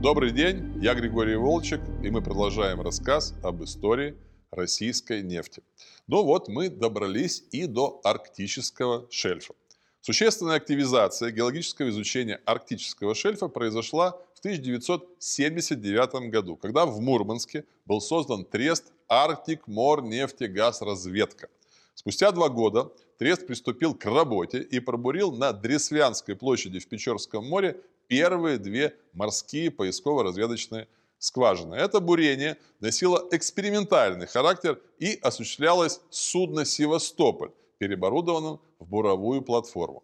Добрый день, я Григорий Волчек, и мы продолжаем рассказ об истории российской нефти. Ну вот мы добрались и до арктического шельфа. Существенная активизация геологического изучения арктического шельфа произошла в 1979 году, когда в Мурманске был создан трест Арктик Мор нефтегаз разведка. Спустя два года Трест приступил к работе и пробурил на Дресвянской площади в Печорском море первые две морские поисково-разведочные скважины. Это бурение носило экспериментальный характер и осуществлялось судно «Севастополь», переоборудованным в буровую платформу.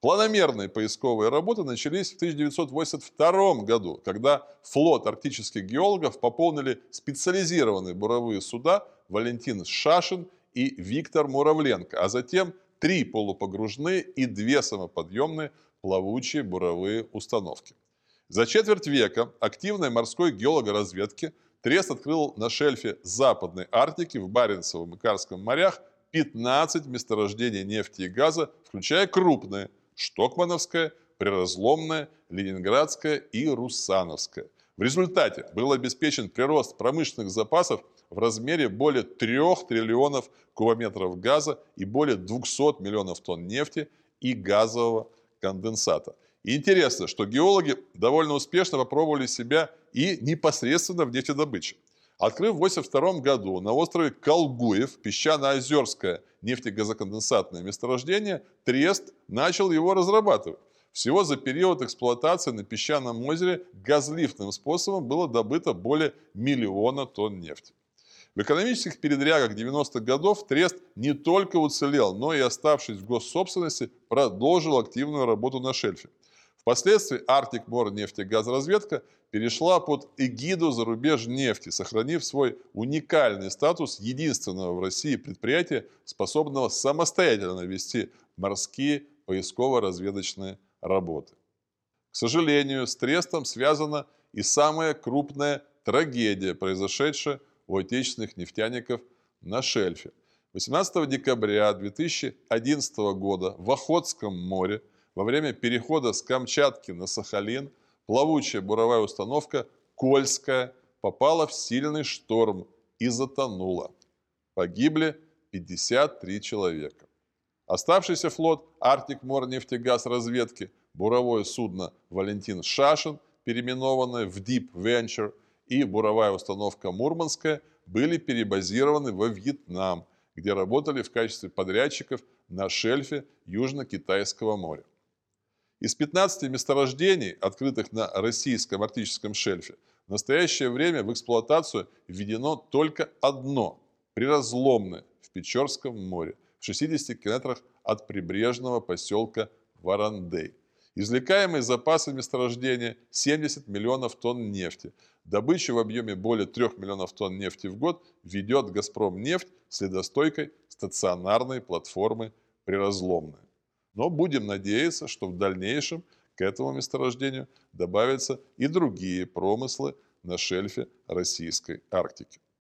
Планомерные поисковые работы начались в 1982 году, когда флот арктических геологов пополнили специализированные буровые суда Валентин Шашин и Виктор Муравленко, а затем три полупогружные и две самоподъемные плавучие буровые установки. За четверть века активной морской геологоразведки Трест открыл на шельфе Западной Арктики в Баренцевом и Карском морях 15 месторождений нефти и газа, включая крупные – Штокмановское, Приразломное, Ленинградское и Русановское. В результате был обеспечен прирост промышленных запасов в размере более 3 триллионов кубометров газа и более 200 миллионов тонн нефти и газового конденсата. И интересно, что геологи довольно успешно попробовали себя и непосредственно в нефтедобыче. Открыв в 1982 году на острове Колгуев песчано-озерское нефтегазоконденсатное месторождение, Трест начал его разрабатывать. Всего за период эксплуатации на песчаном озере газлифтным способом было добыто более миллиона тонн нефти. В экономических передрягах 90-х годов Трест не только уцелел, но и, оставшись в госсобственности, продолжил активную работу на шельфе. Впоследствии Арктик Мор нефтегазоразведка перешла под эгиду зарубеж нефти, сохранив свой уникальный статус единственного в России предприятия, способного самостоятельно вести морские поисково-разведочные работы. К сожалению, с Трестом связана и самая крупная трагедия, произошедшая у отечественных нефтяников на шельфе. 18 декабря 2011 года в Охотском море во время перехода с Камчатки на Сахалин плавучая буровая установка «Кольская» попала в сильный шторм и затонула. Погибли 53 человека. Оставшийся флот «Арктик Мор нефтегаз разведки» буровое судно «Валентин Шашин», переименованное в Deep Venture, и буровая установка «Мурманская» были перебазированы во Вьетнам, где работали в качестве подрядчиков на шельфе Южно-Китайского моря. Из 15 месторождений, открытых на российском арктическом шельфе, в настоящее время в эксплуатацию введено только одно – приразломное в Печорском море, в 60 километрах от прибрежного поселка Варандей. Извлекаемые запасы месторождения 70 миллионов тонн нефти. Добычу в объеме более 3 миллионов тонн нефти в год ведет «Газпром нефть» следостойкой стационарной платформы «Приразломная». Но будем надеяться, что в дальнейшем к этому месторождению добавятся и другие промыслы на шельфе российской Арктики.